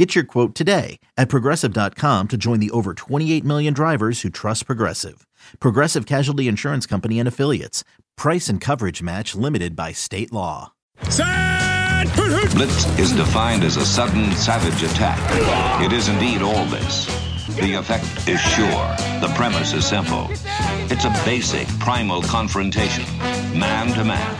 Get your quote today at progressive.com to join the over 28 million drivers who trust Progressive. Progressive Casualty Insurance Company and Affiliates. Price and coverage match limited by state law. Blitz is defined as a sudden, savage attack. It is indeed all this. The effect is sure. The premise is simple. It's a basic, primal confrontation, man to man.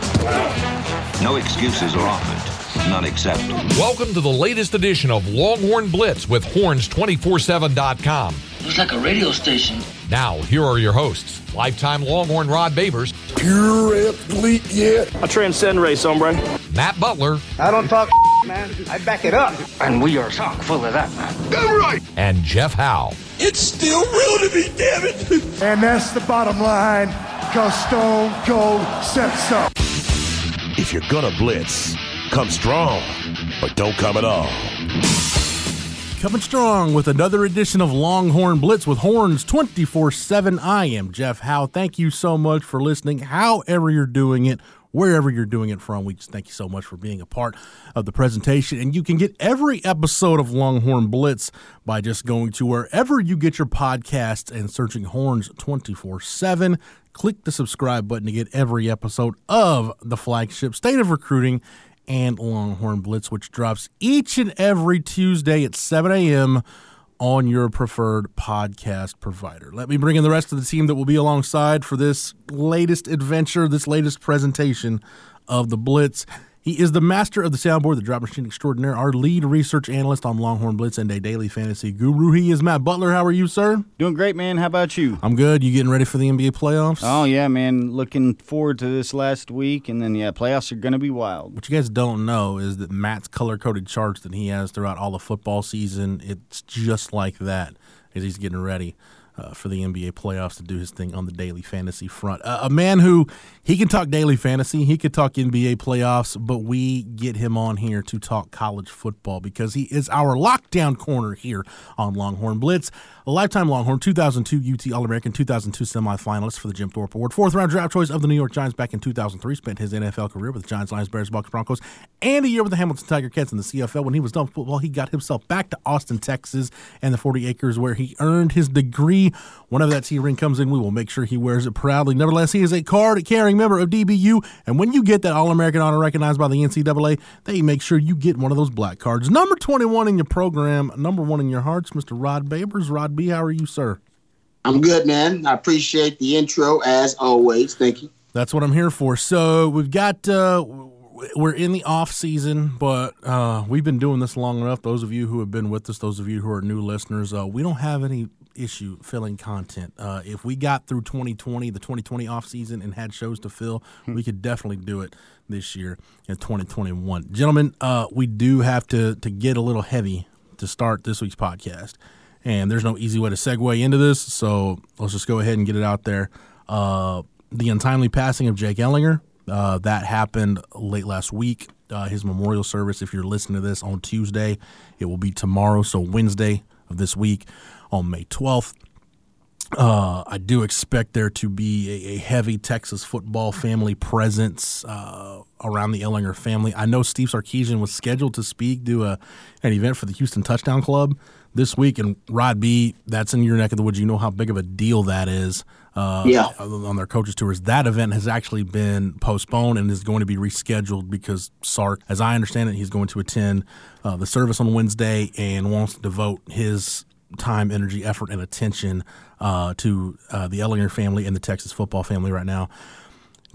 No excuses are offered, none accepted. Welcome to the latest edition of Longhorn Blitz with horns247.com. Looks like a radio station. Now, here are your hosts, lifetime Longhorn Rod Babers, Pure athlete, yeah. I transcend race, hombre. Matt Butler, I don't talk, man. I back it up. And we are chock full of that, man. Damn right. and Jeff Howe. It's still real to me, damn it. And that's the bottom line, because Stone Cold said so. If you're gonna blitz, come strong, but don't come at all. Coming strong with another edition of Longhorn Blitz with Horns 24 7. I am Jeff Howe. Thank you so much for listening, however you're doing it, wherever you're doing it from. We just thank you so much for being a part of the presentation. And you can get every episode of Longhorn Blitz by just going to wherever you get your podcasts and searching Horns 24 7. Click the subscribe button to get every episode of the flagship State of Recruiting and Longhorn Blitz, which drops each and every Tuesday at 7 a.m. on your preferred podcast provider. Let me bring in the rest of the team that will be alongside for this latest adventure, this latest presentation of the Blitz. He is the master of the soundboard, the drop machine extraordinaire, our lead research analyst on Longhorn Blitz and a daily fantasy guru. He is Matt Butler. How are you, sir? Doing great, man. How about you? I'm good. You getting ready for the NBA playoffs? Oh yeah, man. Looking forward to this last week, and then yeah, playoffs are gonna be wild. What you guys don't know is that Matt's color coded charts that he has throughout all the football season, it's just like that as he's getting ready. Uh, for the NBA playoffs to do his thing on the daily fantasy front. Uh, a man who he can talk daily fantasy, he could talk NBA playoffs, but we get him on here to talk college football because he is our lockdown corner here on Longhorn Blitz. A lifetime Longhorn, 2002 UT All American, 2002 semifinalist for the Jim Thorpe Award, fourth round draft choice of the New York Giants back in 2003. Spent his NFL career with the Giants, Lions, Bears, Bucks, Broncos, and a year with the Hamilton Tiger Cats in the CFL. When he was done with football, he got himself back to Austin, Texas, and the 40 acres where he earned his degree. Whenever that T ring comes in, we will make sure he wears it proudly. Nevertheless, he is a card carrying member of DBU, and when you get that All American honor recognized by the NCAA, they make sure you get one of those black cards. Number 21 in your program, number one in your hearts, Mr. Rod Babers. Rod B, how are you, sir? I'm good, man. I appreciate the intro as always. Thank you. That's what I'm here for. So we've got uh, we're in the off season, but uh, we've been doing this long enough. Those of you who have been with us, those of you who are new listeners, uh, we don't have any issue filling content. Uh, if we got through 2020, the 2020 off season, and had shows to fill, we could definitely do it this year in 2021. Gentlemen, uh, we do have to to get a little heavy to start this week's podcast, and there's no easy way to segue into this, so let's just go ahead and get it out there. Uh, the untimely passing of Jake Ehlinger. Uh, that happened late last week. Uh, his memorial service, if you're listening to this on Tuesday, it will be tomorrow, so Wednesday of this week on May 12th. Uh, I do expect there to be a, a heavy Texas football family presence uh, around the Ehlinger family. I know Steve Sarkisian was scheduled to speak to a, an event for the Houston Touchdown Club this week, and Rod B, that's in your neck of the woods. You know how big of a deal that is. Uh, Yeah. On their coaches tours, that event has actually been postponed and is going to be rescheduled because Sark, as I understand it, he's going to attend uh, the service on Wednesday and wants to devote his time, energy, effort, and attention uh, to uh, the Ehlinger family and the Texas football family right now.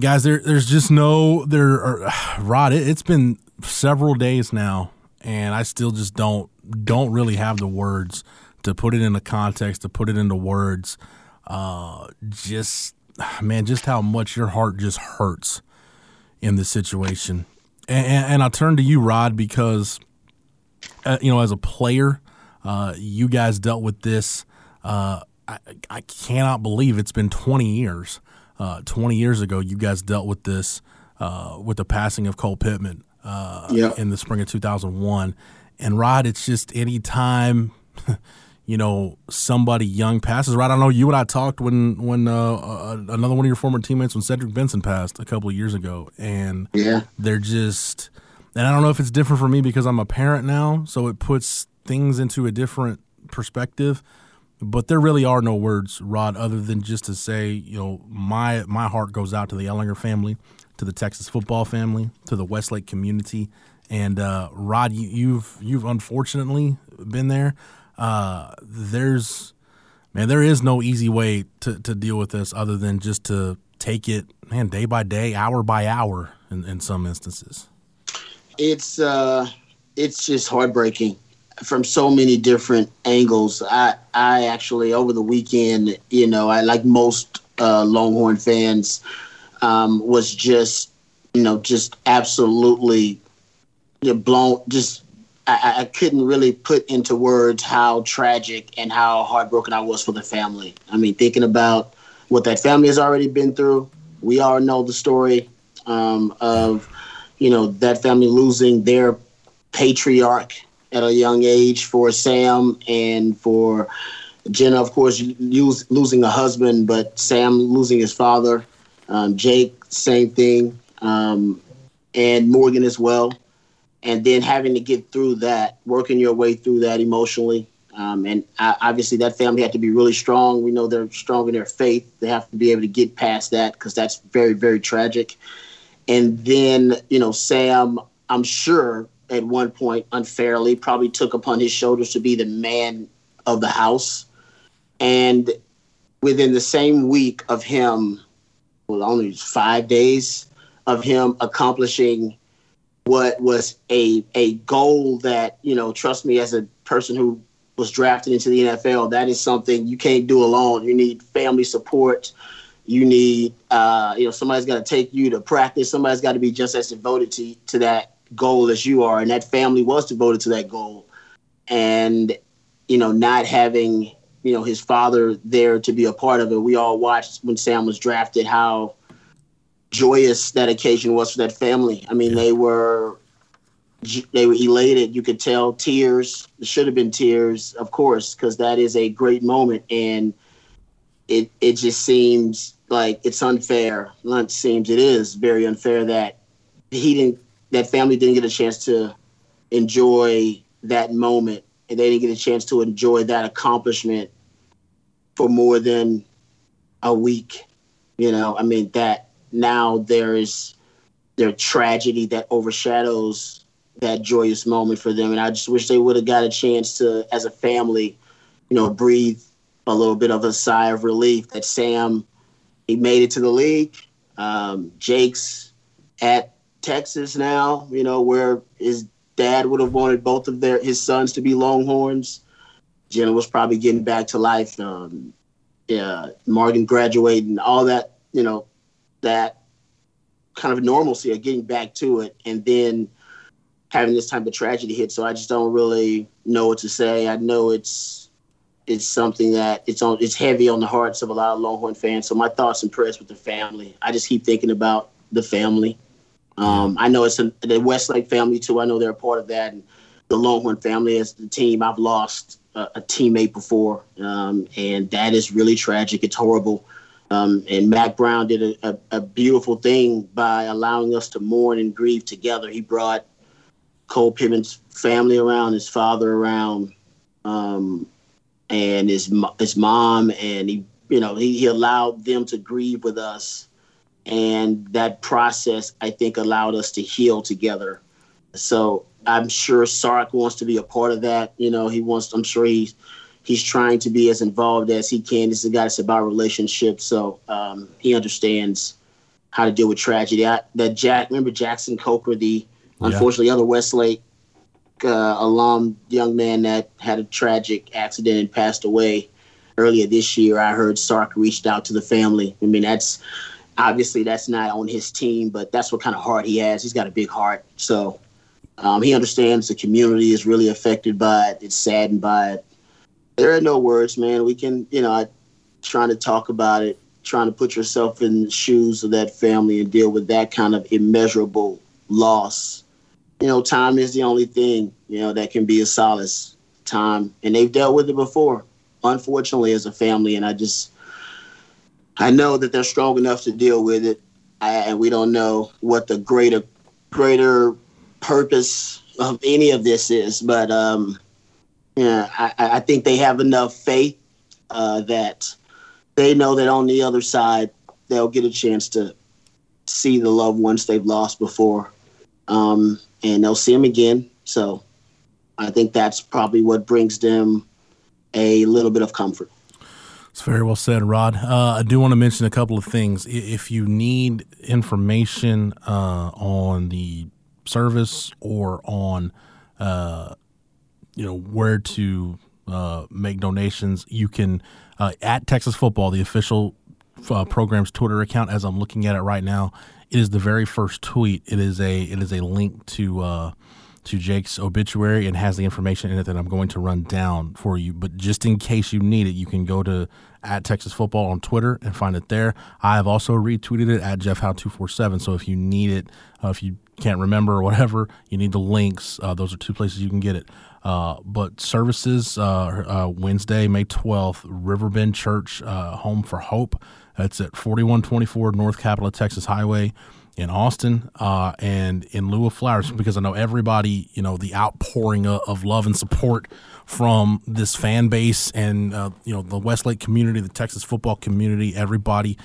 Guys, there, there's just no there. Are, Rod, it, it's been several days now, and I still just don't don't really have the words to put it into context, to put it into words. Uh, just man, just how much your heart just hurts in this situation. And, and, and I'll turn to you, Rod, because uh, you know, as a player, uh, you guys dealt with this. Uh, I, I cannot believe it's been 20 years uh, 20 years ago, you guys dealt with this uh, with the passing of Cole Pittman uh, Yep. in the spring of 2001. And Rod, it's just any time, you know, somebody young passes. Rod, I know you and I talked when when uh, uh, another one of your former teammates, when Cedric Benson passed a couple of years ago, and Yeah. they're just and I don't know if it's different for me because I'm a parent now, so it puts things into a different perspective. But there really are no words, Rod, other than just to say, you know, my my heart goes out to the Ehlinger family, to the Texas football family, to the Westlake community, and uh, Rod, you, you've you've unfortunately been there. Uh, there's man, there is no easy way to, to deal with this other than just to take it, man, day by day, hour by hour, in, in some instances. it's uh it's just heartbreaking from so many different angles. I I actually over the weekend, you know, I like most uh, Longhorn fans, um, was just you know just absolutely blown. Just I, I couldn't really put into words how tragic and how heartbroken I was for the family. I mean, thinking about what that family has already been through. We all know the story um, of you know that family losing their patriarch at a young age for Sam and for Jenna, of course, losing a husband, but Sam losing his father. Um, Jake, same thing, um, and Morgan as well. And then having to get through that, working your way through that emotionally. Um, and obviously, that family had to be really strong. We know they're strong in their faith. They have to be able to get past that because that's very, very tragic. And then, you know, Sam, I'm sure at one point unfairly probably took upon his shoulders to be the man of the house. And within the same week of him, well, only five days of him accomplishing what was a a goal that, you know, trust me, as a person who was drafted into the NFL, that is something you can't do alone. You need family support. You need, uh, you know, somebody's got to take you to practice. Somebody's got to be just as devoted to to that goal as you are, and that family was devoted to that goal. And you know, not having you know his father there to be a part of it, we all watched when Sam was drafted how joyous that occasion was for that family. I mean, they were they were elated. You could tell tears. There should have been tears, of course, because that is a great moment, and it it just seems like it's unfair. Lunch seems it is very unfair that he didn't that family didn't get a chance to enjoy that moment, and they didn't get a chance to enjoy that accomplishment for more than a week. You know, I mean that now there is their tragedy that overshadows that joyous moment for them. And I just wish they would have got a chance to, as a family, you know, breathe a little bit of a sigh of relief that Sam, he made it to the league. Um, Jake's at Texas now, you know, where his dad would have wanted both of their his sons to be Longhorns. Jenna was probably getting back to life. Um, yeah, Morgan graduating, all that, you know, that kind of normalcy of getting back to it, and then having this type of tragedy hit. So I just don't really know what to say. I know it's it's something that it's on it's heavy on the hearts of a lot of Longhorn fans. So my thoughts and prayers with the family. I just keep thinking about the family. Um, I know it's a, the Westlake family too. I know they're a part of that, and the Longhorn family as the team. I've lost a, a teammate before, um, and that is really tragic. It's horrible. Um, and Mack Brown did a, a, a beautiful thing by allowing us to mourn and grieve together. He brought Cole Pittman's family around, his father around, um, and his his mom, and he you know he, he allowed them to grieve with us, and that process I think allowed us to heal together. So I'm sure Sark wants to be a part of that. You know, he wants. I'm sure he's he's trying to be as involved as he can. This is a guy that's about relationships, so um, he understands how to deal with tragedy. I, that Jack, remember Jackson Coker, the unfortunately other Westlake uh, alum young man that had a tragic accident and passed away earlier this year. I heard Sark reached out to the family. I mean, that's obviously that's not on his team, but that's what kind of heart he has. He's got a big heart, so um, he understands the community is really affected by it. It's saddened by it. There are no words, man. We can, you know, I trying to talk about it trying to put yourself in the shoes of that family and deal with that kind of immeasurable loss. You know, time is the only thing, you know, that can be a solace. Time. And they've dealt with it before, unfortunately, as a family. And I just, I know that they're strong enough to deal with it. I, and we don't know what the greater, greater purpose of any of this is. But, um, yeah, I, I think they have enough faith uh, that they know that on the other side they'll get a chance to see the loved ones they've lost before, um, and they'll see them again. So I think that's probably what brings them a little bit of comfort. It's very well said, Rod. Uh, I do want to mention a couple of things. If you need information uh, on the service or on, uh, you know, where to uh, make donations, you can uh, at Texas Football, the official uh, program's Twitter account. As I'm looking at it right now, it is the very first tweet. It is a it is a link to uh, to Jake's obituary and has the information in it that I'm going to run down for you. But just in case you need it, you can go to at Texas Football on Twitter and find it there. I have also retweeted it at Jeff Howe two four seven. So if you need it, uh, if you can't remember or whatever, you need the links. Uh, those are two places you can get it. Uh, but services uh, uh, Wednesday, May 12th, Riverbend Church, uh, Home for Hope. That's at 4124 North Capitol Texas Highway in Austin. Uh, and in lieu of flowers, because I know everybody, you know, the outpouring of, of love and support from this fan base and, you know, the Westlake community, the Texas football community, everybody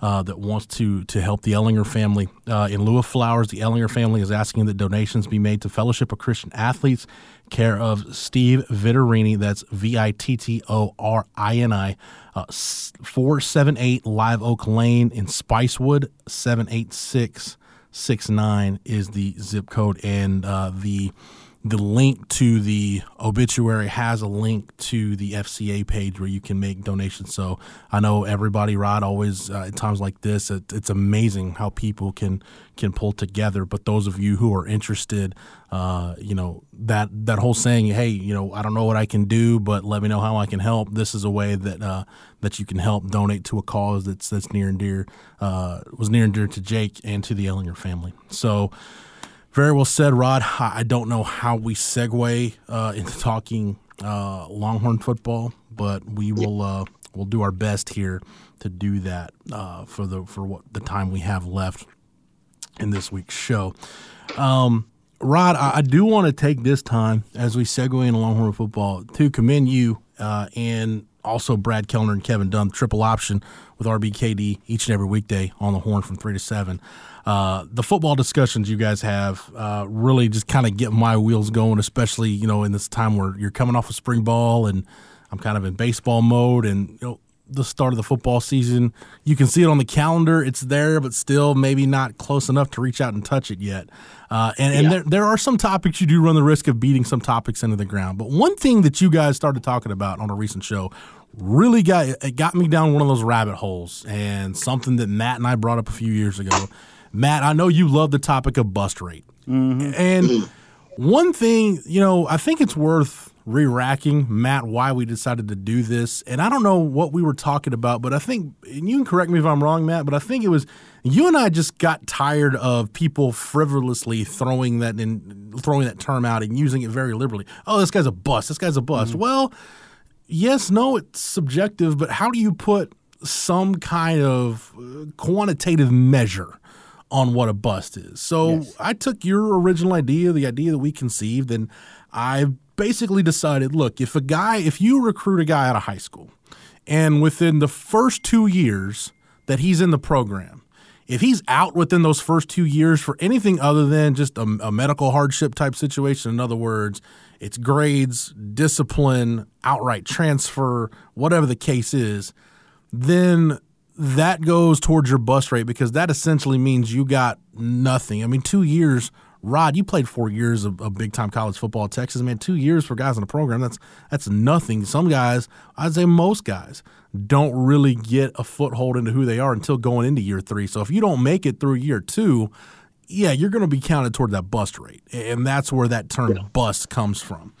uh, that wants to to help the Ehlinger family. Uh, in lieu of flowers, the Ehlinger family is asking that donations be made to Fellowship of Christian Athletes, care of Steve Vittorini. That's V I T T O R I N I. Uh, 478 Live Oak Lane in Spicewood, 78669 is the zip code. And uh, the the link to the obituary has a link to the FCA page where you can make donations. So I know everybody, Rod, always uh, at times like this, it, it's amazing how people can can pull together. But those of you who are interested, uh, you know that that whole saying, hey, you know, I don't know what I can do, but let me know how I can help. This is a way that uh, that you can help donate to a cause that's that's near and dear uh, was near and dear to Jake and to the Ehlinger family. So. Very well said, Rod. I don't know how we segue uh, into talking uh, Longhorn football, but we will uh, we'll do our best here to do that uh, for the for what the time we have left in this week's show. Um, Rod, I, I do want to take this time as we segue into Longhorn football to commend you uh, and also Brad Kellner and Kevin Dunn, triple option with RBKD each and every weekday on the horn from three to seven. Uh, the football discussions you guys have uh, really just kind of get my wheels going, especially you know in this time where you're coming off of spring ball and I'm kind of in baseball mode, and you know the start of the football season. You can see it on the calendar; it's there, but still maybe not close enough to reach out and touch it yet. Uh, and and yeah. there there are some topics you do run the risk of beating some topics into the ground. But one thing that you guys started talking about on a recent show really got it got me down one of those rabbit holes, and something that Matt and I brought up a few years ago. Matt, I know you love the topic of bust rate. Mm-hmm. And one thing, you know, I think it's worth re racking, Matt, why we decided to do this. And I don't know what we were talking about, but I think, and you can correct me if I'm wrong, Matt, but I think it was you and I just got tired of people frivolously throwing that in, throwing that term out and using it very liberally. Oh, this guy's a bust. This guy's a bust. Mm-hmm. Well, yes, no, it's subjective, but how do you put some kind of uh, quantitative measure on what a bust is. So yes. I took your original idea, the idea that we conceived, and I basically decided look, if a guy, if you recruit a guy out of high school, and within the first two years that he's in the program, if he's out within those first two years for anything other than just a, a medical hardship type situation, in other words, it's grades, discipline, outright transfer, whatever the case is, then that goes towards your bust rate because that essentially means you got nothing. I mean, two years, Rod, you played four years of, of big time college football at Texas. Man, two years for guys in the program, that's that's nothing. Some guys, I'd say most guys, don't really get a foothold into who they are until going into year three. So if you don't make it through year two, yeah, you're going to be counted toward that bust rate, and that's where that term yeah. bust comes from.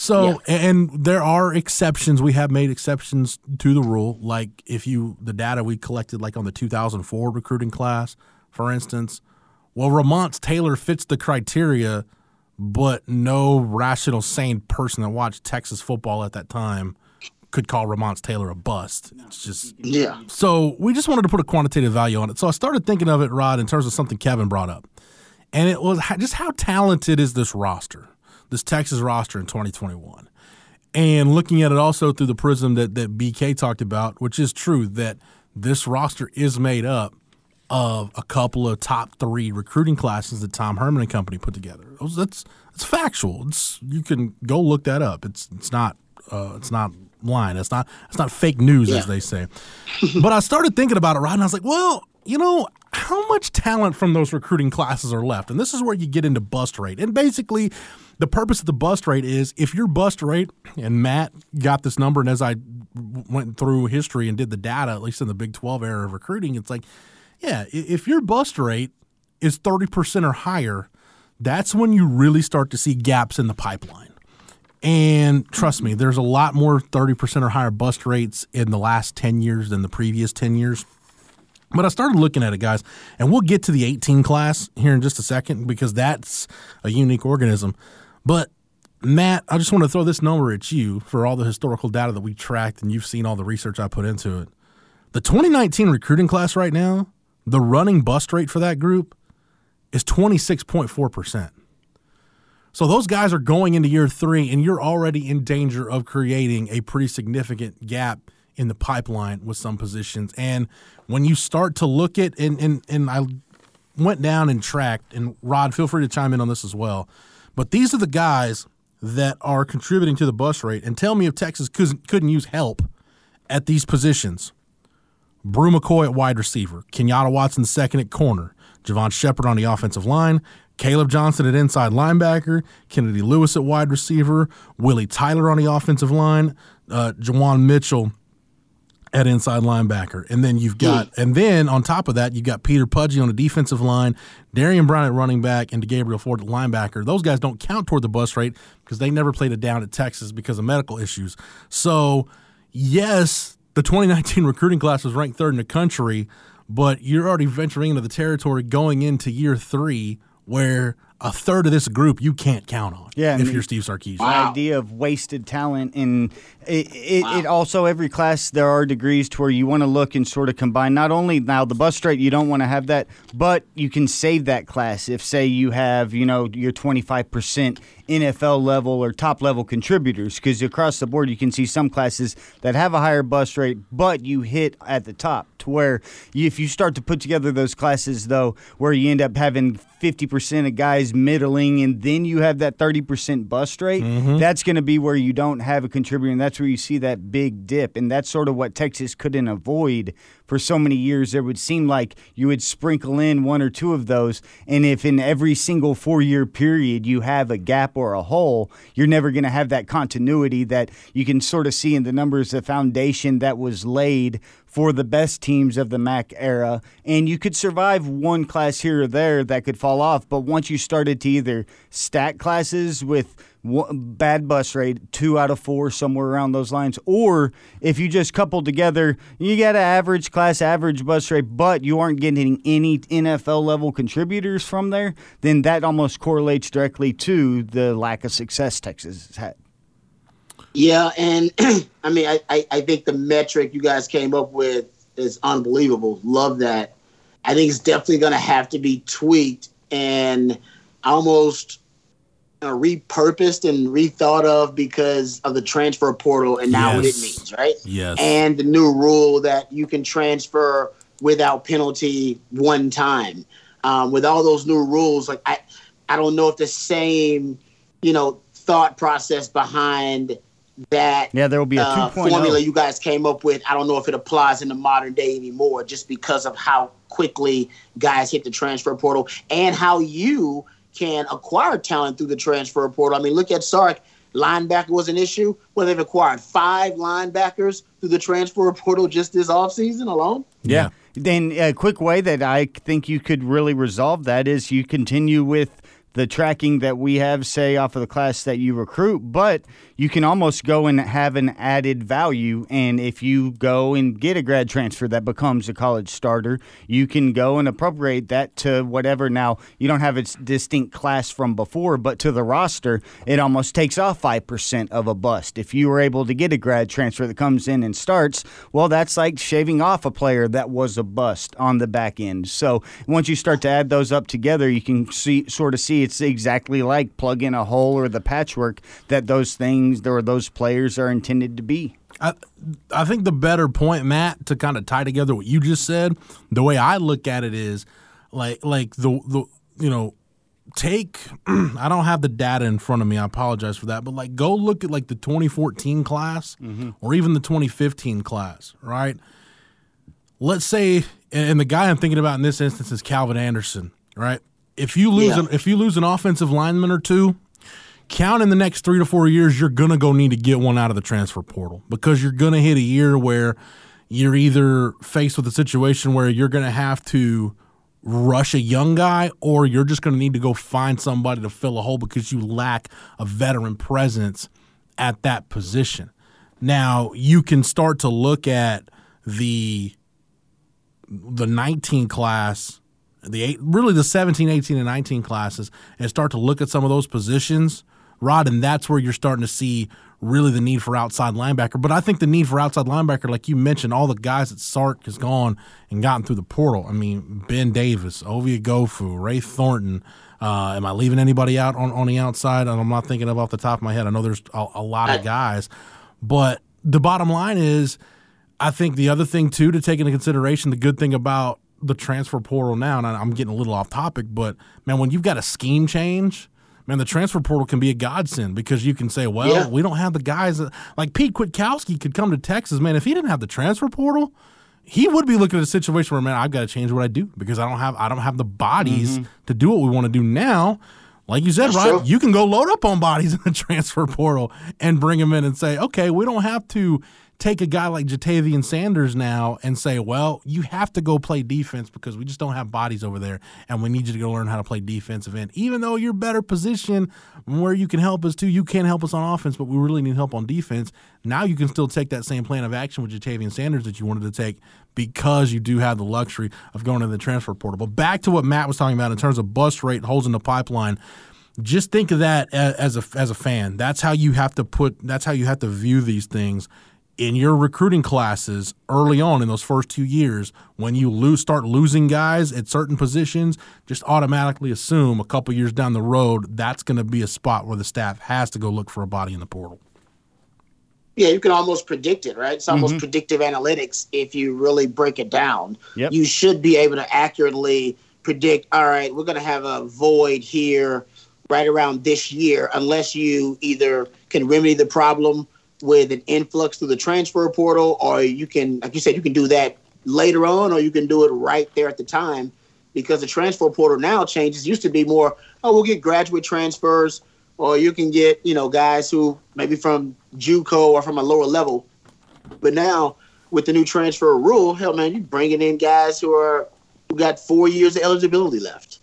So, yeah. and there are exceptions. We have made exceptions to the rule. Like if you, the data we collected, like on the 2004 recruiting class, for instance, well, Ramonce Taylor fits the criteria, but no rational, sane person that watched Texas football at that time could call Ramonce Taylor a bust. It's just yeah. So we just wanted to put a quantitative value on it. So I started thinking of it, Rod, in terms of something Kevin brought up, and it was just how talented is this roster this Texas roster in 2021. And looking at it also through the prism that, that BK talked about, which is true that this roster is made up of a couple of top three recruiting classes that Tom Herman and company put together. That's it's factual. It's you can go look that up. It's it's not uh, it's not lying. It's not it's not fake news yeah. as they say. but I started thinking about it, right? And I was like, well, you know, how much talent from those recruiting classes are left? And this is where you get into bust rate. And basically, the purpose of the bust rate is if your bust rate, and Matt got this number, and as I went through history and did the data, at least in the Big 12 era of recruiting, it's like, yeah, if your bust rate is 30% or higher, that's when you really start to see gaps in the pipeline. And trust me, there's a lot more 30% or higher bust rates in the last 10 years than the previous 10 years. But I started looking at it, guys, and we'll get to the 18 class here in just a second because that's a unique organism. But Matt, I just want to throw this number at you for all the historical data that we tracked and you've seen all the research I put into it. The 2019 recruiting class right now, the running bust rate for that group is 26.4%. So those guys are going into year three, and you're already in danger of creating a pretty significant gap in the pipeline with some positions. And when you start to look at, and, and, and I went down and tracked, and Rod, feel free to chime in on this as well but these are the guys that are contributing to the bus rate. And tell me if Texas couldn't use help at these positions. Bru McCoy at wide receiver, Kenyatta Watson second at corner, Javon Shepard on the offensive line, Caleb Johnson at inside linebacker, Kennedy Lewis at wide receiver, Willie Tyler on the offensive line, uh, Juwan Mitchell at inside linebacker. And then you've got, and then on top of that, you've got Peter Pudgy on the defensive line, Darian Brown at running back, and Gabriel Ford at linebacker. Those guys don't count toward the bus rate because they never played it down at Texas because of medical issues. So, yes, the 2019 recruiting class was ranked third in the country, but you're already venturing into the territory going into year three where a third of this group you can't count on. Yeah, if you're Steve Sarkisian. The wow. idea of wasted talent, and it, it, wow. it, also every class there are degrees to where you want to look and sort of combine. Not only now the bus straight, you don't want to have that, but you can save that class if say you have you know your 25 percent NFL level or top level contributors because across the board you can see some classes that have a higher bus rate, but you hit at the top to where if you start to put together those classes though, where you end up having 50% of guys middling and then you have that 30% bust rate, mm-hmm. that's going to be where you don't have a contributor and that's where you see that big dip. And that's sort of what Texas couldn't avoid for so many years, it would seem like you would sprinkle in one or two of those. And if in every single four year period you have a gap or a hole, you're never going to have that continuity that you can sort of see in the numbers, the foundation that was laid for the best teams of the Mack era. And you could survive one class here or there that could fall off. But once you started to either stack classes with bad bus rate, two out of four, somewhere around those lines. Or if you just couple together, you get an average class, average bus rate, but you aren't getting any NFL level contributors from there, then that almost correlates directly to the lack of success Texas has had. Yeah, and I mean, I, I, I think the metric you guys came up with is unbelievable. Love that. I think it's definitely going to have to be tweaked and almost uh, repurposed and rethought of because of the transfer portal and now yes. what it means, right? Yes. And the new rule that you can transfer without penalty one time. Um, with all those new rules, like I, I don't know if the same, you know, thought process behind that yeah there will be a uh, formula you guys came up with i don't know if it applies in the modern day anymore just because of how quickly guys hit the transfer portal and how you can acquire talent through the transfer portal. I mean, look at Sark. Linebacker was an issue. Well, they've acquired five linebackers through the transfer portal just this offseason alone. Yeah. then a quick way that I think you could really resolve that is you continue with the tracking that we have, say, off of the class that you recruit, but you can almost go and have an added value. And if you go and get a grad transfer that becomes a college starter, you can go and appropriate that to whatever. Now, you don't have a distinct class from before, but to the roster, it almost takes off 5% of a bust. If you were able to get a grad transfer that comes in and starts, well, that's like shaving off a player that was a bust on the back end. So once you start to add those up together, you can see sort of see it's exactly like plug in a hole or the patchwork that those things or those players are intended to be. I, I think the better point, Matt, to kind of tie together what you just said, the way I look at it is like like the the you know take I don't have the data in front of me. I apologize for that, but like go look at like the 2014 class mm-hmm. or even the 2015 class, right? Let's say and the guy I'm thinking about in this instance is Calvin Anderson, right? If you lose yeah. an, if you lose an offensive lineman or two, count in the next three to four years, you're gonna go need to get one out of the transfer portal because you're gonna hit a year where you're either faced with a situation where you're gonna have to rush a young guy or you're just gonna need to go find somebody to fill a hole because you lack a veteran presence at that position. Now you can start to look at the the 19 class the eight, really the 17, 18, and 19 classes and start to look at some of those positions, Rod, and that's where you're starting to see really the need for outside linebacker. But I think the need for outside linebacker, like you mentioned, all the guys that Sark has gone and gotten through the portal. I mean, Ben Davis, Ovie Oghoufo, Ray Thornton. Uh, am I leaving anybody out on, on the outside? And I'm not thinking of off the top of my head. I know there's a, a lot of guys, but the bottom line is, I think the other thing too to take into consideration, the good thing about the transfer portal now, and I'm getting a little off topic, but man, when you've got a scheme change, man, the transfer portal can be a godsend because you can say, well, yeah. we don't have the guys that, like Pete Kwiatkowski could come to Texas, man. If he didn't have the transfer portal, he would be looking at a situation where, man, I've got to change what I do because I don't have I don't have the bodies mm-hmm. to do what we want to do now. Like you said, That's right? True. You can go load up on bodies in the transfer portal and bring them in and say, okay, we don't have to take a guy like Ja'Tavion Sanders now and say, well, you have to go play defense because we just don't have bodies over there, and we need you to go learn how to play defensive end. Even though you're better position where you can help us too, you can help us on offense, but we really need help on defense. Now you can still take that same plan of action with Ja'Tavion Sanders that you wanted to take because you do have the luxury of going to the transfer portal. But back to what Matt was talking about in terms of bust rate holes in the pipeline just think of that as a as a fan. That's how you have to put. That's how you have to view these things in your recruiting classes early on in those first two years, when you lose, start losing guys at certain positions, just automatically assume a couple years down the road that's going to be a spot where the staff has to go look for a body in the portal. Yeah, you can almost predict it, right? It's almost mm-hmm. predictive analytics if you really break it down. Yep. You should be able to accurately predict, all right, we're going to have a void here right around this year, unless you either can remedy the problem – with an influx through the transfer portal, or you can, like you said, you can do that later on, or you can do it right there at the time, because the transfer portal now changes. Used to be more, oh, we'll get graduate transfers, or you can get, you know, guys who maybe from JUCO or from a lower level. But now with the new transfer rule, hell, man, you're bringing in guys who are who got four years of eligibility left.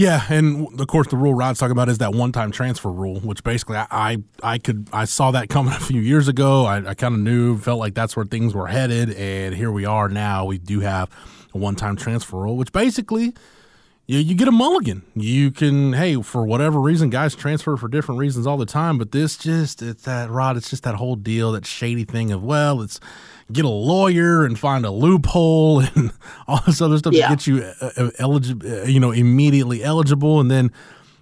Yeah, and of course the rule Rod's talking about is that one-time transfer rule, which basically I I, I could I saw that coming a few years ago. I, I kind of knew, felt like that's where things were headed, and here we are now. We do have a one-time transfer rule, which basically you, you get a mulligan. You can, hey, for whatever reason, guys transfer for different reasons all the time. But this just, it's that, Rod, it's just that whole deal, that shady thing of, well, it's get a lawyer and find a loophole and all this other stuff yeah. to get you uh, uh eligible, uh, you know, immediately eligible. And then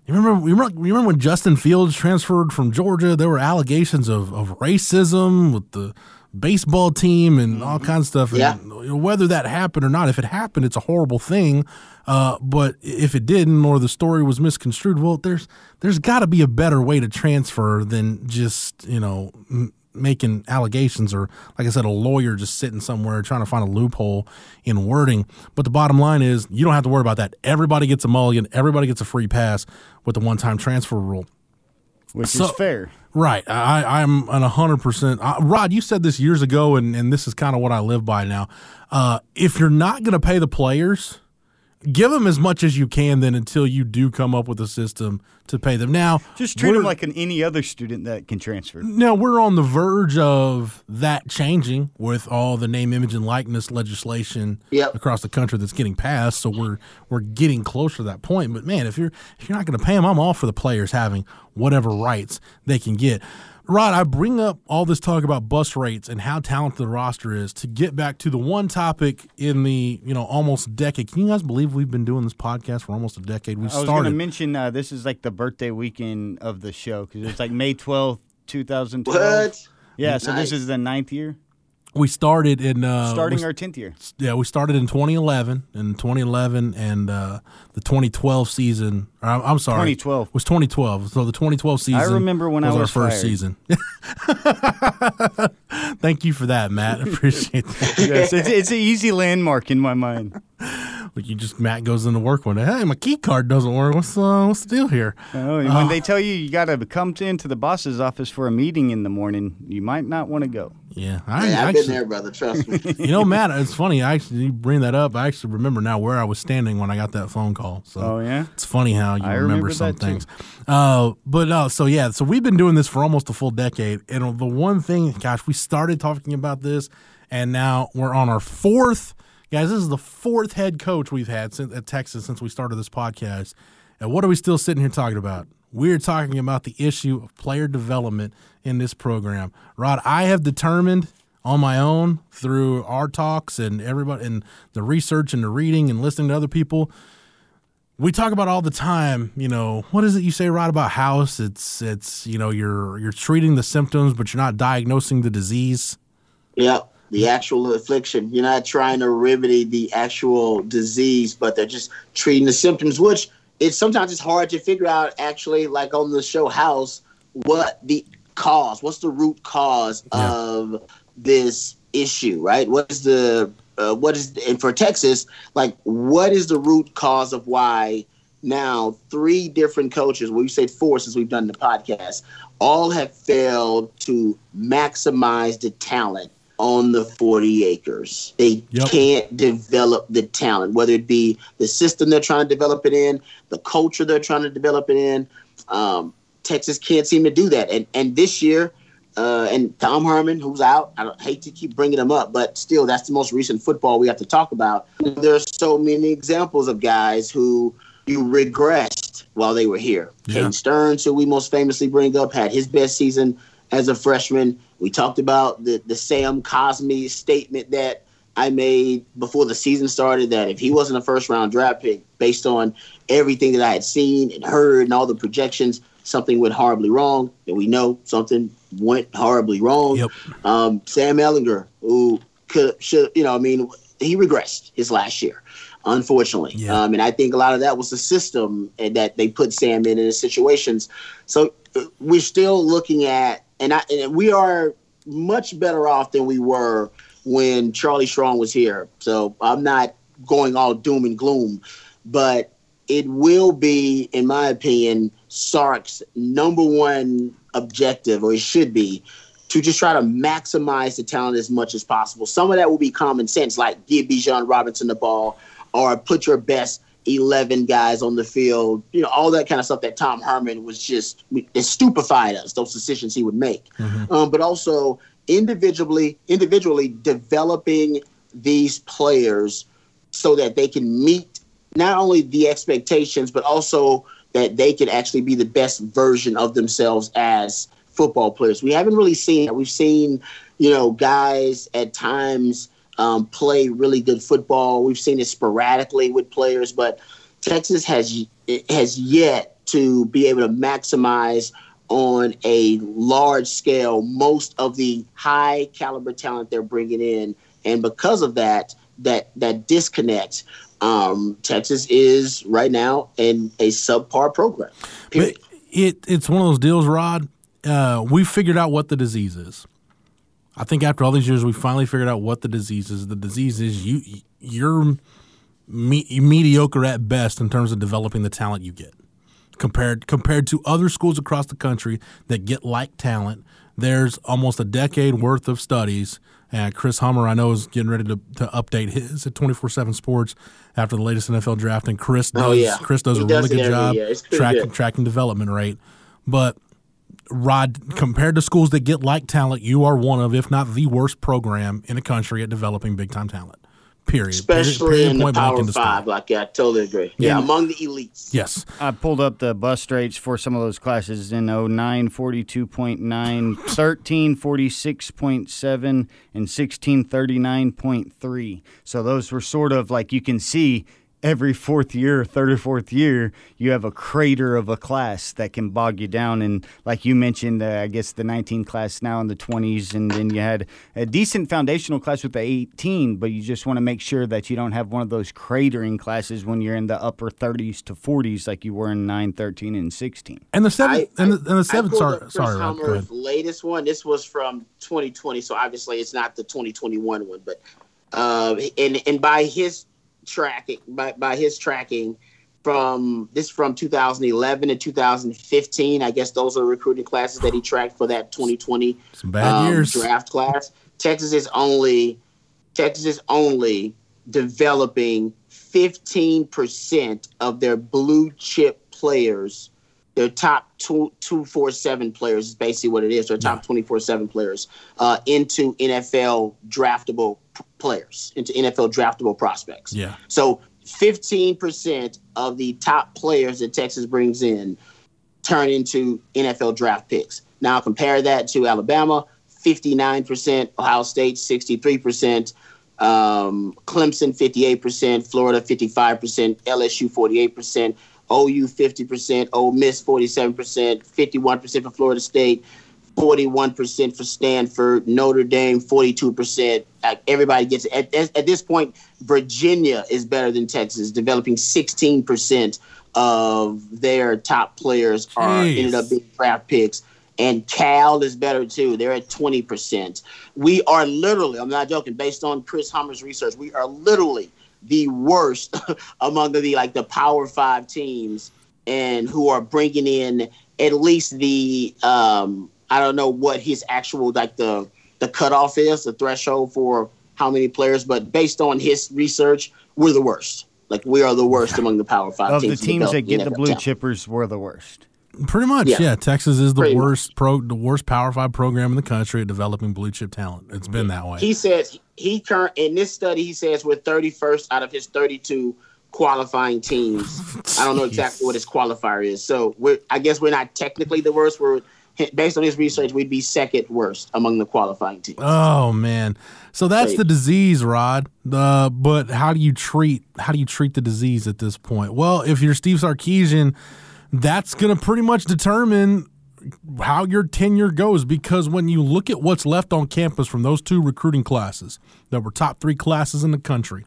you remember, you remember, you remember when Justin Fields transferred from Georgia? There were allegations of, of racism with the baseball team and all mm-hmm. kinds of stuff. Yeah. And whether that happened or not, if it happened, it's a horrible thing. Uh, but if it didn't, or the story was misconstrued, well, there's there's got to be a better way to transfer than just you know m- making allegations or like I said, a lawyer just sitting somewhere trying to find a loophole in wording. But the bottom line is, you don't have to worry about that. Everybody gets a mulligan. Everybody gets a free pass with the one-time transfer rule. which So- is fair. Right. I, I'm an 100%. Uh, Rod, you said this years ago, and, and this is kind of what I live by now. Uh, if you're not going to pay the players, give them as much as you can then until you do come up with a system to pay them. Now, Just treat them like an, any other student that can transfer. Now we're on the verge of that changing with all the name, image, and likeness legislation Yep. across the country that's getting passed. So we're we're getting closer to that point. But man, if you're if you're not going to pay them, I'm all for the players having whatever rights they can get. Rod, I bring up all this talk about bus rates and how talented the roster is to get back to the one topic in the you know almost decade. Can you guys believe we've been doing this podcast for almost a decade? We I was going to mention uh, this is like the birthday weekend of the show because it's like May twelfth, two thousand twelve. What? Yeah, so Nice. this is the ninth year, we started in uh, starting we- our tenth year. yeah, we started in 2011, in 2011, and uh, the 2012 season. Or, I'm I'm sorry, 2012. was 2012. So the 2012 season. I remember when I was our first fired. season. Thank you for that, Matt. I appreciate that. yes, it's, it's an easy landmark in my mind. Like you just Matt goes into work one day. Hey, my key card doesn't work. What's uh, what's the deal here? Oh, and when they tell you you got to come into the boss's office for a meeting in the morning, you might not want to go. Yeah, I, Hey, I've actually, been there, brother. Trust me. You know, Matt, it's funny. I actually you bring that up. I actually remember now where I was standing when I got that phone call. So Oh, yeah? it's funny how you I remember, remember some that, too. things. Uh, but uh, so yeah, so we've been doing this for almost a full decade, and the one thing, gosh, we started talking about this, and now we're on our fourth. Guys, this is the fourth head coach we've had since, at Texas since we started this podcast. And what are we still sitting here talking about? We're talking about the issue of player development in this program. Rod, I have determined on my own through our talks and everybody and the research and the reading and listening to other people. We talk about all the time, you know, what is it you say Rod about house? It's it's you know, you're you're treating the symptoms but you're not diagnosing the disease. Yeah, the actual affliction. You're not trying to remedy the actual disease, but they're just treating the symptoms, which it's sometimes it's hard to figure out actually, like on the show House, what the cause, what's the root cause Yeah. of this issue, right? What is the uh, what is and for Texas, like what is the root cause of why now three different coaches, well, you said four since we've done the podcast, all have failed to maximize the talent on the 40 acres. They Yep. can't develop the talent, whether it be the system they're trying to develop it in, the culture they're trying to develop it in. Um, Texas can't seem to do that. And and this year, uh, and Tom Herman, who's out, I don't hate to keep bringing him up, but still, that's the most recent football we have to talk about. There are so many examples of guys who you regressed while they were here. Yeah. Caden Sterns, who we most famously bring up, had his best season as a freshman. We talked about the, the Sam Cosmi statement that I made before the season started that if he wasn't a first round draft pick, based on everything that I had seen and heard and all the projections, something went horribly wrong. And we know something went horribly wrong. Yep. Um, Sam Ehlinger, who could should you know, I mean, he regressed his last year, unfortunately. Yeah. Um, and I think a lot of that was the system and that they put Sam in in his situations. So uh, we're still looking at, and I and we are much better off than we were when Charlie Strong was here. So I'm not going all doom and gloom, but it will be, in my opinion, Sark's number one objective, or it should be, to just try to maximize the talent as much as possible. Some of that will be common sense, like give Bijan Robinson the ball, or put your best 11 guys on the field, you know, all that kind of stuff that Tom Herman was just, it stupefied us, those decisions he would make. Um, but also individually, individually developing these players so that they can meet not only the expectations, but also that they can actually be the best version of themselves as football players. We haven't really seen that. We've seen, you know, guys at times um, play really good football. We've seen it sporadically with players, but Texas has has yet to be able to maximize on a large scale most of the high caliber talent they're bringing in, and because of that, that that disconnect. Um, Texas is right now in a subpar program. But it it's one of those deals, Rod. Uh, we figured out what the disease is. I think after all these years, we finally figured out what the disease is. The disease is you you're me- mediocre at best in terms of developing the talent you get. compared compared to other schools across the country that get like talent. There's almost a decade worth of studies. And Chris Hummer, I know, is getting ready to, to update his at 24 7 Sports after the latest NFL draft. And Chris does, Oh, yeah. Chris does He a does really good job. Tracking, tracking development rate. But Rod, compared to schools that get like talent, you are one of, if not the worst program in the country at developing big time talent. Period. especially Period, in the Power end of. Five. Like, yeah, I totally agree. Yeah, Yeah. among the elites. Yes. I pulled up the bus rates for some of those classes in 09, 42.9, 13, 46.7, and 16, 39.3. So those were sort of like you can see every fourth year, third or fourth year, you have a crater of a class that can bog you down. And like you mentioned, uh, I guess the 19 class now in the 20s, and then you had a decent foundational class with the 18, but you just want to make sure that you don't have one of those cratering classes when you're in the upper 30s to 40s like you were in 9, 13, and 16. And the seven, I- and the, and the seven, sorry, up sorry, Rod, go ahead. Latest one. This was from 2020, so obviously it's not the 2021 one. But uh, and and by his tracking, by by his tracking, from this from 2011 to 2015, I guess those are recruiting classes that he tracked for that 2020 Some bad um, years. draft class. Texas is only Texas is only developing 15% of their blue chip players. Their top two two four seven players is basically what it is. Their top twenty four seven players uh, into NFL draftable players, into NFL draftable prospects. Yeah. So fifteen percent of the top players that Texas brings in turn into NFL draft picks. Now compare that to Alabama, 59%, Ohio State, 63%, um, Clemson, 58%, Florida, 55%, LSU, 48%, OU, 50%, Ole Miss, 47%, 51% for Florida State, 41% for Stanford, Notre Dame, 42%. Like, everybody gets it. At, at, at this point, Virginia is better than Texas, developing 16% of their top players are Jeez. ended up being draft picks. And Cal is better too. They're at 20%. We are literally, I'm not joking, based on Chris Hummer's research, we are literally the worst among the like the power five teams and who are bringing in at least the um I don't know what his actual like the the cutoff is, the threshold for how many players, but based on his research, we're the worst. Like we are the worst among the power five Of the teams. teams that developing get the blue talent. chippers were the worst. Pretty much, yeah. Yeah. Texas is the Pretty worst pro, the worst Power Five program in the country at developing blue chip talent. It's been that way. He says he current in this study. He says we're 31st out of his 32 qualifying teams. I don't know exactly what his qualifier is. So we're I guess we're not technically the worst. We're based on his research, we'd be second worst among the qualifying teams. Oh man, so that's the disease, Rod. Uh, but how do you treat how do you treat the disease at this point? Well, if you're Steve Sarkisian, that's going to pretty much determine how your tenure goes because when you look at what's left on campus from those two recruiting classes that were top three classes in the country,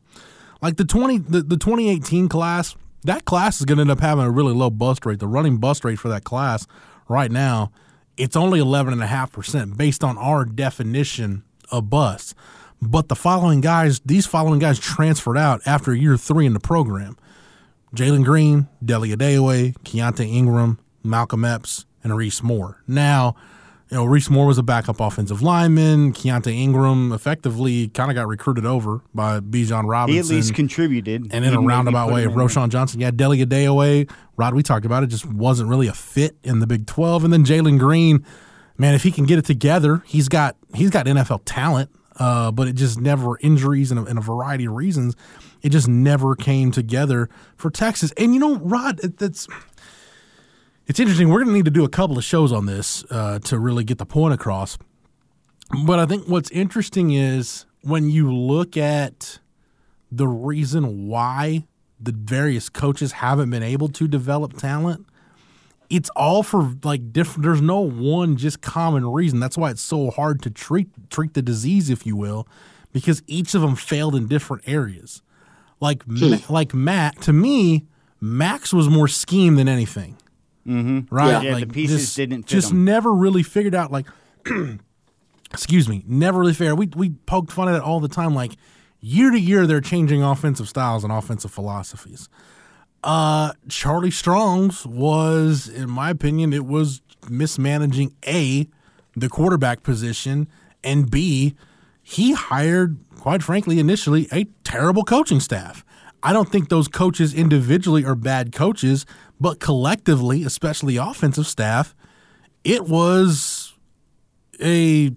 like the twenty the, the 2018 class, that class is going to end up having a really low bust rate. The running bust rate for that class right now, it's only 11.5% based on our definition of bust. But the following guys, these following guys transferred out after year three in the program. Jalen Green, Ayodele Adeoye, Keontae Ingram, Malcolm Epps, and Reese Moore. Now, you know, Reese Moore was a backup offensive lineman. Keontae Ingram effectively kind of got recruited over by Bijan Robinson. He at least contributed. And in a roundabout way. Roschon Johnson, yeah, Ayodele Adeoye, Rod, we talked about it, just wasn't really a fit in the Big 12. And then Jalen Green, man, if he can get it together, he's got he's got NFL talent, uh, but it just never injuries and a, and a variety of reasons, it just never came together for Texas. And you know, Rod, it, that's it's interesting. We're going to need to do a couple of shows on this uh, to really get the point across. But I think what's interesting is when you look at the reason why the various coaches haven't been able to develop talent, it's all for like different. There's no one just common reason. That's why it's so hard to treat treat the disease, if you will, because each of them failed in different areas. Like Ma- like Matt, to me, Mack's was more scheme than anything. Mm-hmm. Right? Yeah, Like, the pieces just- didn't just him. never really figured out like excuse me, never really figured we we poked fun at it all the time like year to year they're changing offensive styles and offensive philosophies. Uh, Charlie Strong's was, in my opinion, it was mismanaging A, the quarterback position, and B, he hired, quite frankly, initially a terrible coaching staff. I don't think those coaches individually are bad coaches, but collectively, especially offensive staff, it was a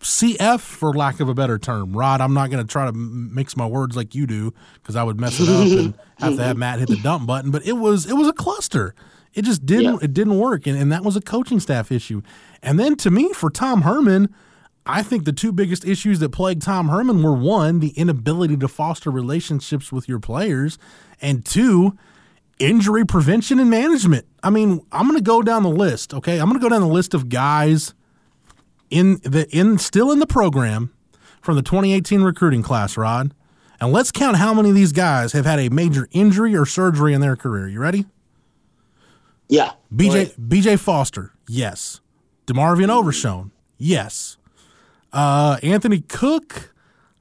CF for lack of a better term. Rod, I'm not going to try to mix my words like you do because I would mess it up and have to have Matt hit the dump button. But it was it was a cluster. It just didn't yeah. it didn't work, and, and that was a coaching staff issue. And then to me, for Tom Herman, I think the two biggest issues that plagued Tom Herman were one, the inability to foster relationships with your players, and two, injury prevention and management. I mean, I'm going to go down the list, okay? I'm going to go down the list of guys in the in still in the program from the 2018 recruiting class, Rod. And let's count how many of these guys have had a major injury or surgery in their career. You ready? Yeah. BJ BJ Foster, yes. DeMarvion Overshown, yes. Uh, Anthony Cook,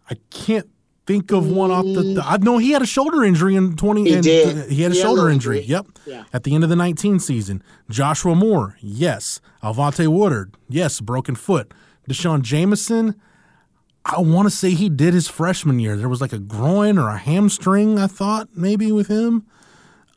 I can't think of one off the. the I know he had a shoulder injury in twenty. He and, did. Uh, he had a He shoulder a injury. injury. Yep. Yeah. At the end of the nineteen season, Joshua Moore, yes. Al'Vonte Woodard, yes. Broken foot. D'Shawn Jamison. I want to say he did his freshman year. There was like a groin or a hamstring. I thought maybe with him.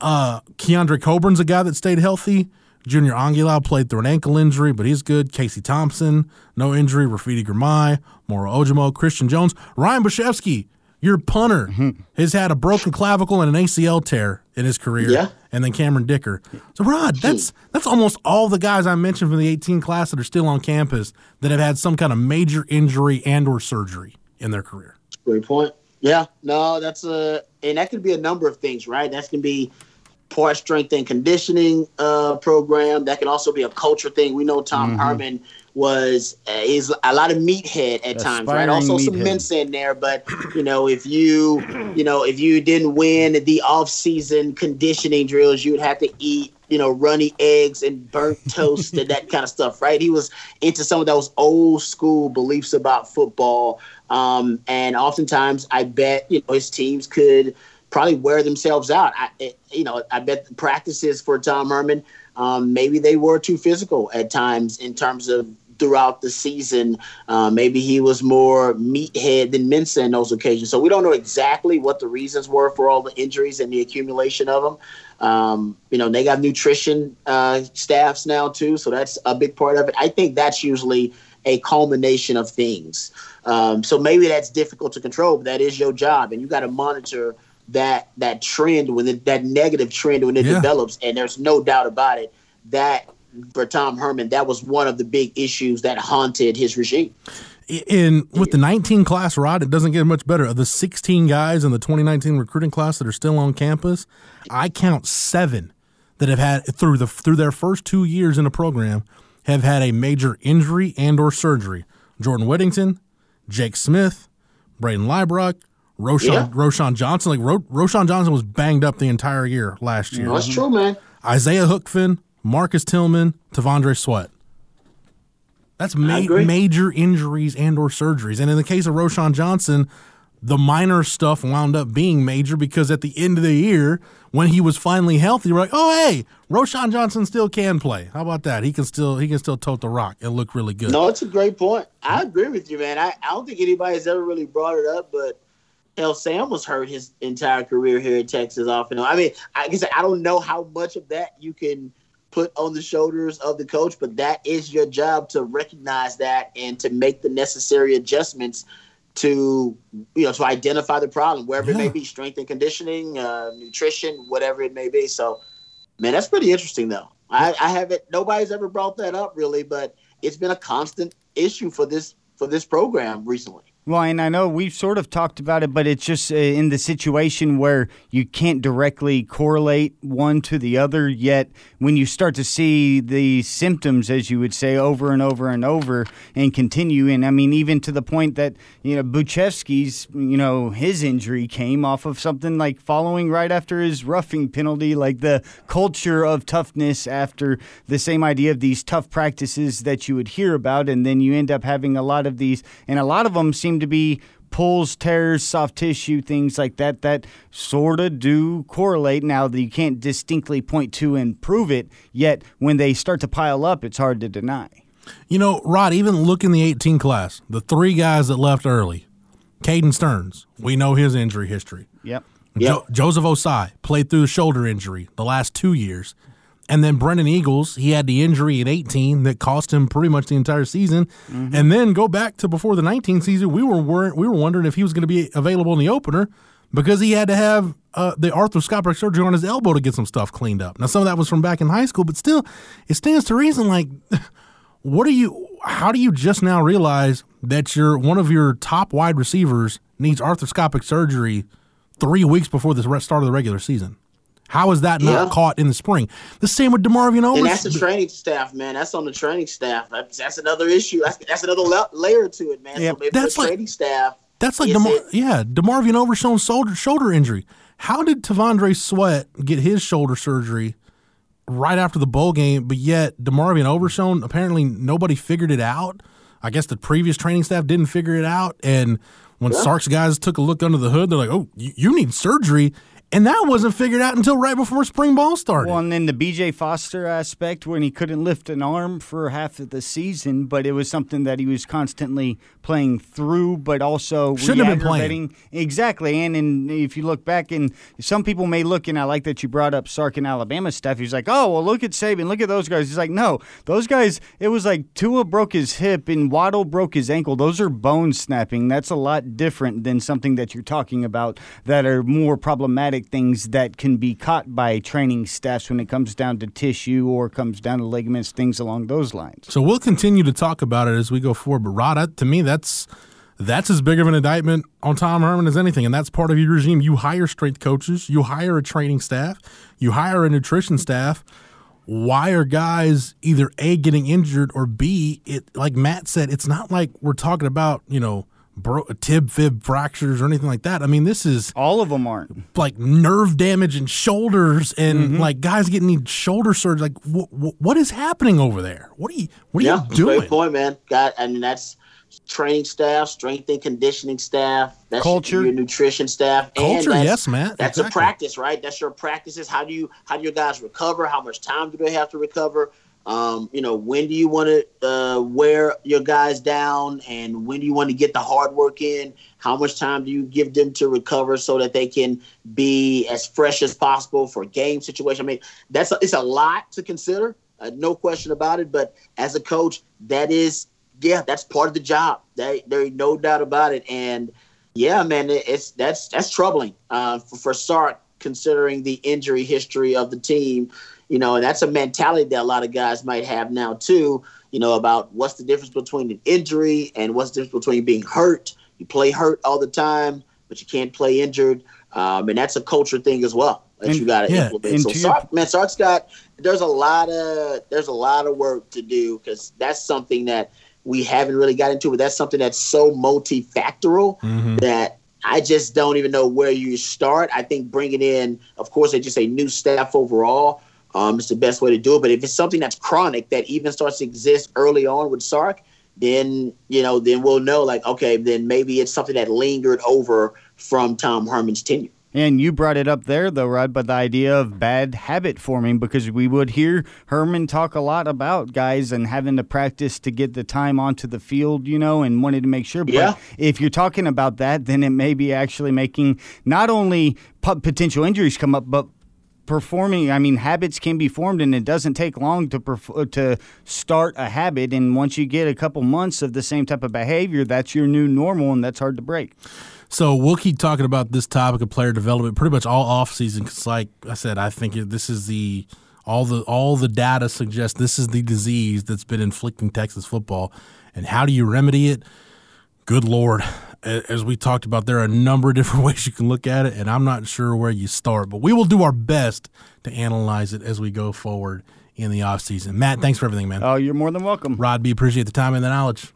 Uh, Keondre Coburn's a guy that stayed healthy. Junior Angilau played through an ankle injury, but he's good. Casey Thompson, no injury. Rafiti Ghirmai, Moro Ojomo, Christian Jones, Ryan Bujcevski, your punter, has had a broken clavicle and an ACL tear in his career. Yeah. And then Cameron Dicker. So Rod, that's that's almost all the guys I mentioned from the 18 class that are still on campus that have had some kind of major injury and or surgery in their career. Great point. Yeah, no, that's a, and that could be a number of things, right? That can be part strength and conditioning uh, program. That can also be a culture thing. We know Tom Mm-hmm. Herman was uh, is a lot of meathead at times, right? Aspiring Also some meathead. mince in there, but you know, if you you know if you didn't win the off season conditioning drills, you'd have to eat you know runny eggs and burnt toast and that kind of stuff, right? He was into some of those old school beliefs about football, um, and oftentimes I bet you know his teams could probably wear themselves out. I, it- you know, I bet the practices for Tom Herman, um, maybe they were too physical at times in terms of throughout the season. Uh, maybe he was more meathead than Mensa in those occasions. So we don't know exactly what the reasons were for all the injuries and the accumulation of them. Um, you know, they got nutrition uh, staffs now too, so that's a big part of it. I think that's usually a culmination of things. Um, so maybe that's difficult to control, but that is your job, and you got to monitor that that trend when it, that negative trend when it Yeah. develops. And there's no doubt about it that for Tom Herman, that was one of the big issues that haunted his regime. in with the 19 class rod it doesn't get much better of the 16 guys in the 2019 recruiting class that are still on campus i count seven that have had through the through their first two years in the program have had a major injury and or surgery jordan whittington jake smith braden Liebrock, Roschon, Yeah. Roschon Johnson. Like Ro, Roschon Johnson was banged up the entire year last year. That's true, man. Isaiah Hookfin, Marcus Tillman, T'Vondre Sweat. That's ma- major injuries and or surgeries. And in the case of Roschon Johnson, the minor stuff wound up being major because at the end of the year, when he was finally healthy, we're like, oh hey, Roschon Johnson still can play. How about that? He can still he can still tote the rock and look really good. No, it's a great point. I agree with you, man. I, I don't think anybody's ever really brought it up, but hell, Sam was hurt his entire career here in Texas off and on. I mean, I guess I don't know how much of that you can put on the shoulders of the coach, but that is your job to recognize that and to make the necessary adjustments to you know to identify the problem wherever it may be strength and conditioning uh, nutrition whatever it may be. So man that's pretty interesting though. I, I haven't nobody's ever brought that up really but it's been a constant issue for this for this program recently Well, and I know we've sort of talked about it, but it's just uh, in the situation where you can't directly correlate one to the other. Yet, when you start to see the symptoms, as you would say, over and over and over, and continue, and I mean, even to the point that you know Bujcevski's, you know, his injury came off of something like following right after his roughing penalty, like the culture of toughness after the same idea of these tough practices that you would hear about, and then you end up having a lot of these, and a lot of them seem to be pulls, tears, soft tissue, things like that, that sort of do correlate. Now, that you can't distinctly point to and prove it, yet when they start to pile up, it's hard to deny. You know, Rod, even look in the 18 class, the three guys that left early, Caden Sterns, we know his injury history. Yep. Yep. Jo- Joseph Ossai played through a shoulder injury the last two years. And then Brennan Eagles, he had the injury in 18 that cost him pretty much the entire season. And then go back to before the 19 season, we were we were wondering if he was going to be available in the opener because he had to have uh, the arthroscopic surgery on his elbow to get some stuff cleaned up. Now some of that was from back in high school, but still, it stands to reason. Like, what are you? How do you just now realize that your one of your top wide receivers needs arthroscopic surgery three weeks before the start of the regular season? How is that not Yeah. caught in the spring? The same with DeMarvion Overs. And that's the training staff, man. That's on the training staff. That's, that's another issue. That's, that's another la- layer to it, man. Yeah, so maybe that's the like- training staff. That's like Demar- it- yeah, DeMarvion Overshown shoulder shoulder injury. How did T'Vondre Sweat get his shoulder surgery right after the bowl game, but yet DeMarvion Overshown apparently nobody figured it out. I guess the previous training staff didn't figure it out, and when Sark's guys took a look under the hood, they're like, "Oh, you, you need surgery," and that wasn't figured out until right before spring ball started. Well, and then the BJ Foster aspect when he couldn't lift an arm for half of the season, but it was something that he was constantly playing through, but also Shouldn't have been playing. Exactly. And, and if you look back, and some people may look, and I like that you brought up Sark and Alabama stuff. He's like, oh, well, look at Saban, look at those guys. He's like, no, those guys, it was like Tua broke his hip and Waddle broke his ankle. Those are bone snapping. That's a lot different than something that you're talking about that are more problematic things that can be caught by training staffs when it comes down to tissue or comes down to ligaments, things along those lines. So we'll continue to talk about it as we go forward. But Rod, to me, that's that's as big of an indictment on Tom Herman as anything, and that's part of your regime. You hire strength coaches, you hire a training staff, you hire a nutrition staff. Why are guys either a getting injured or b it like Matt said? It's not like we're talking about you know bro, tib fib fractures or anything like that. I mean, this is All of them aren't. like nerve damage and shoulders and mm-hmm. like guys getting need shoulder surgery. Like, wh- wh- what is happening over there? What are you What are Yeah, you doing? great point, man. Got, I mean, that's training staff, strength and conditioning staff, that's Culture. your nutrition staff, Culture, that's- yes, man. That's exactly. a practice, right? That's your practices. How do you how do your guys recover? How much time do they have to recover? Um, you know, when do you want to uh, wear your guys down, and when do you want to get the hard work in? How much time do you give them to recover so that they can be as fresh as possible for game situation? I mean, that's a, it's a lot to consider, uh, no question about it. But as a coach, that is yeah, that's part of the job. There, there no doubt about it. And yeah, man, it- it's that's that's troubling uh, for, for Sark considering the injury history of the team. You know, and that's a mentality that a lot of guys might have now too. You know, about what's the difference between an injury and what's the difference between being hurt. You play hurt all the time, but you can't play injured, um, and that's a culture thing as well that And- you got to yeah, implement. So Sark, man, Sark's got there's a lot of there's a lot of work to do because that's something that we haven't really got into, but that's something that's so multifactorial Mm-hmm. that I just don't even know where you start. I think bringing in, of course, they just say new staff overall um, is the best way to do it. But if it's something that's chronic that even starts to exist early on with Sark, then you know, then we'll know like, okay, then maybe it's something that lingered over from Tom Herman's tenure. And you brought it up there, though, Rod, but the idea of bad habit forming, because we would hear Herman talk a lot about guys and having to practice to get the time onto the field, you know, and wanted to make sure. But Yeah. if you're talking about that, then it may be actually making not only potential injuries come up, but performing i mean habits can be formed and it doesn't take long to perf- uh, to start a habit. And once you get a couple months of the same type of behavior that's your new normal and that's hard to break. So we'll keep talking about this topic of player development pretty much all off season because, like I said, I think this is the all the all the data suggests this is the disease that's been inflicting Texas football, and how do you remedy it? Good lord, as we talked about, there are a number of different ways you can look at it, and I'm not sure where you start, but we will do our best to analyze it as we go forward in the off season. Matt, thanks for everything, man. oh you're more than welcome Rod, we appreciate the time and the knowledge.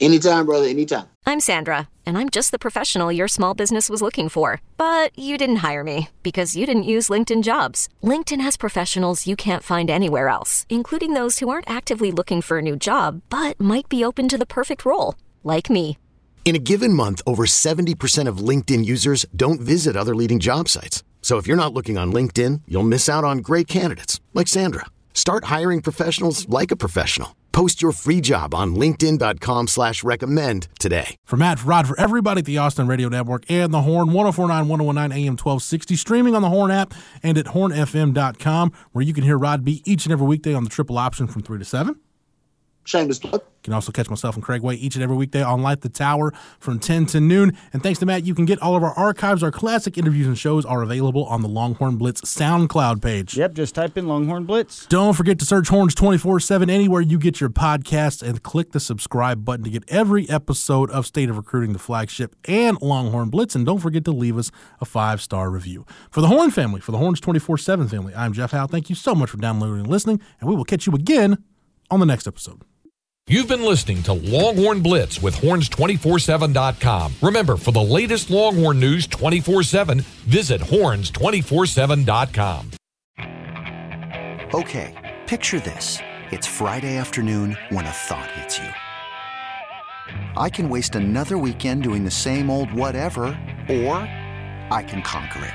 Anytime, brother, anytime. I'm Sandra, and I'm just the professional your small business was looking for. But you didn't hire me because you didn't use LinkedIn jobs. LinkedIn has professionals you can't find anywhere else, including those who aren't actively looking for a new job but might be open to the perfect role, like me. In a given month, over 70% of LinkedIn users don't visit other leading job sites. So if you're not looking on LinkedIn, you'll miss out on great candidates like Sandra. Start hiring professionals like a professional. Post your free job on LinkedIn.com slash recommend today. For Matt, Rod, for everybody at the Austin Radio Network and the Horn, 1049, 1019 AM 1260, streaming on the Horn app and at hornfm.com, where you can hear Rod B each and every weekday on the triple option from 3 to 7. Shameless plug. You can also catch myself and Craig Way each and every weekday on Light the Tower from 10 to noon. And thanks to Matt, you can get all of our archives. Our classic interviews and shows are available on the Longhorn Blitz SoundCloud page. Yep, just type in Longhorn Blitz. Don't forget to search Horns 24 7 anywhere you get your podcasts and click the subscribe button to get every episode of State of Recruiting, the flagship, and Longhorn Blitz. And don't forget to leave us a five star review. For the Horn family, for the Horns 24 7 family, I'm Jeff Howe. Thank you so much for downloading and listening, and we will catch you again on the next episode. You've been listening to Longhorn Blitz with horns247.com. Remember, for the latest Longhorn news 24 7, visit horns247.com. Okay, picture this. It's Friday afternoon when a thought hits you. I can waste another weekend doing the same old whatever, or I can conquer it.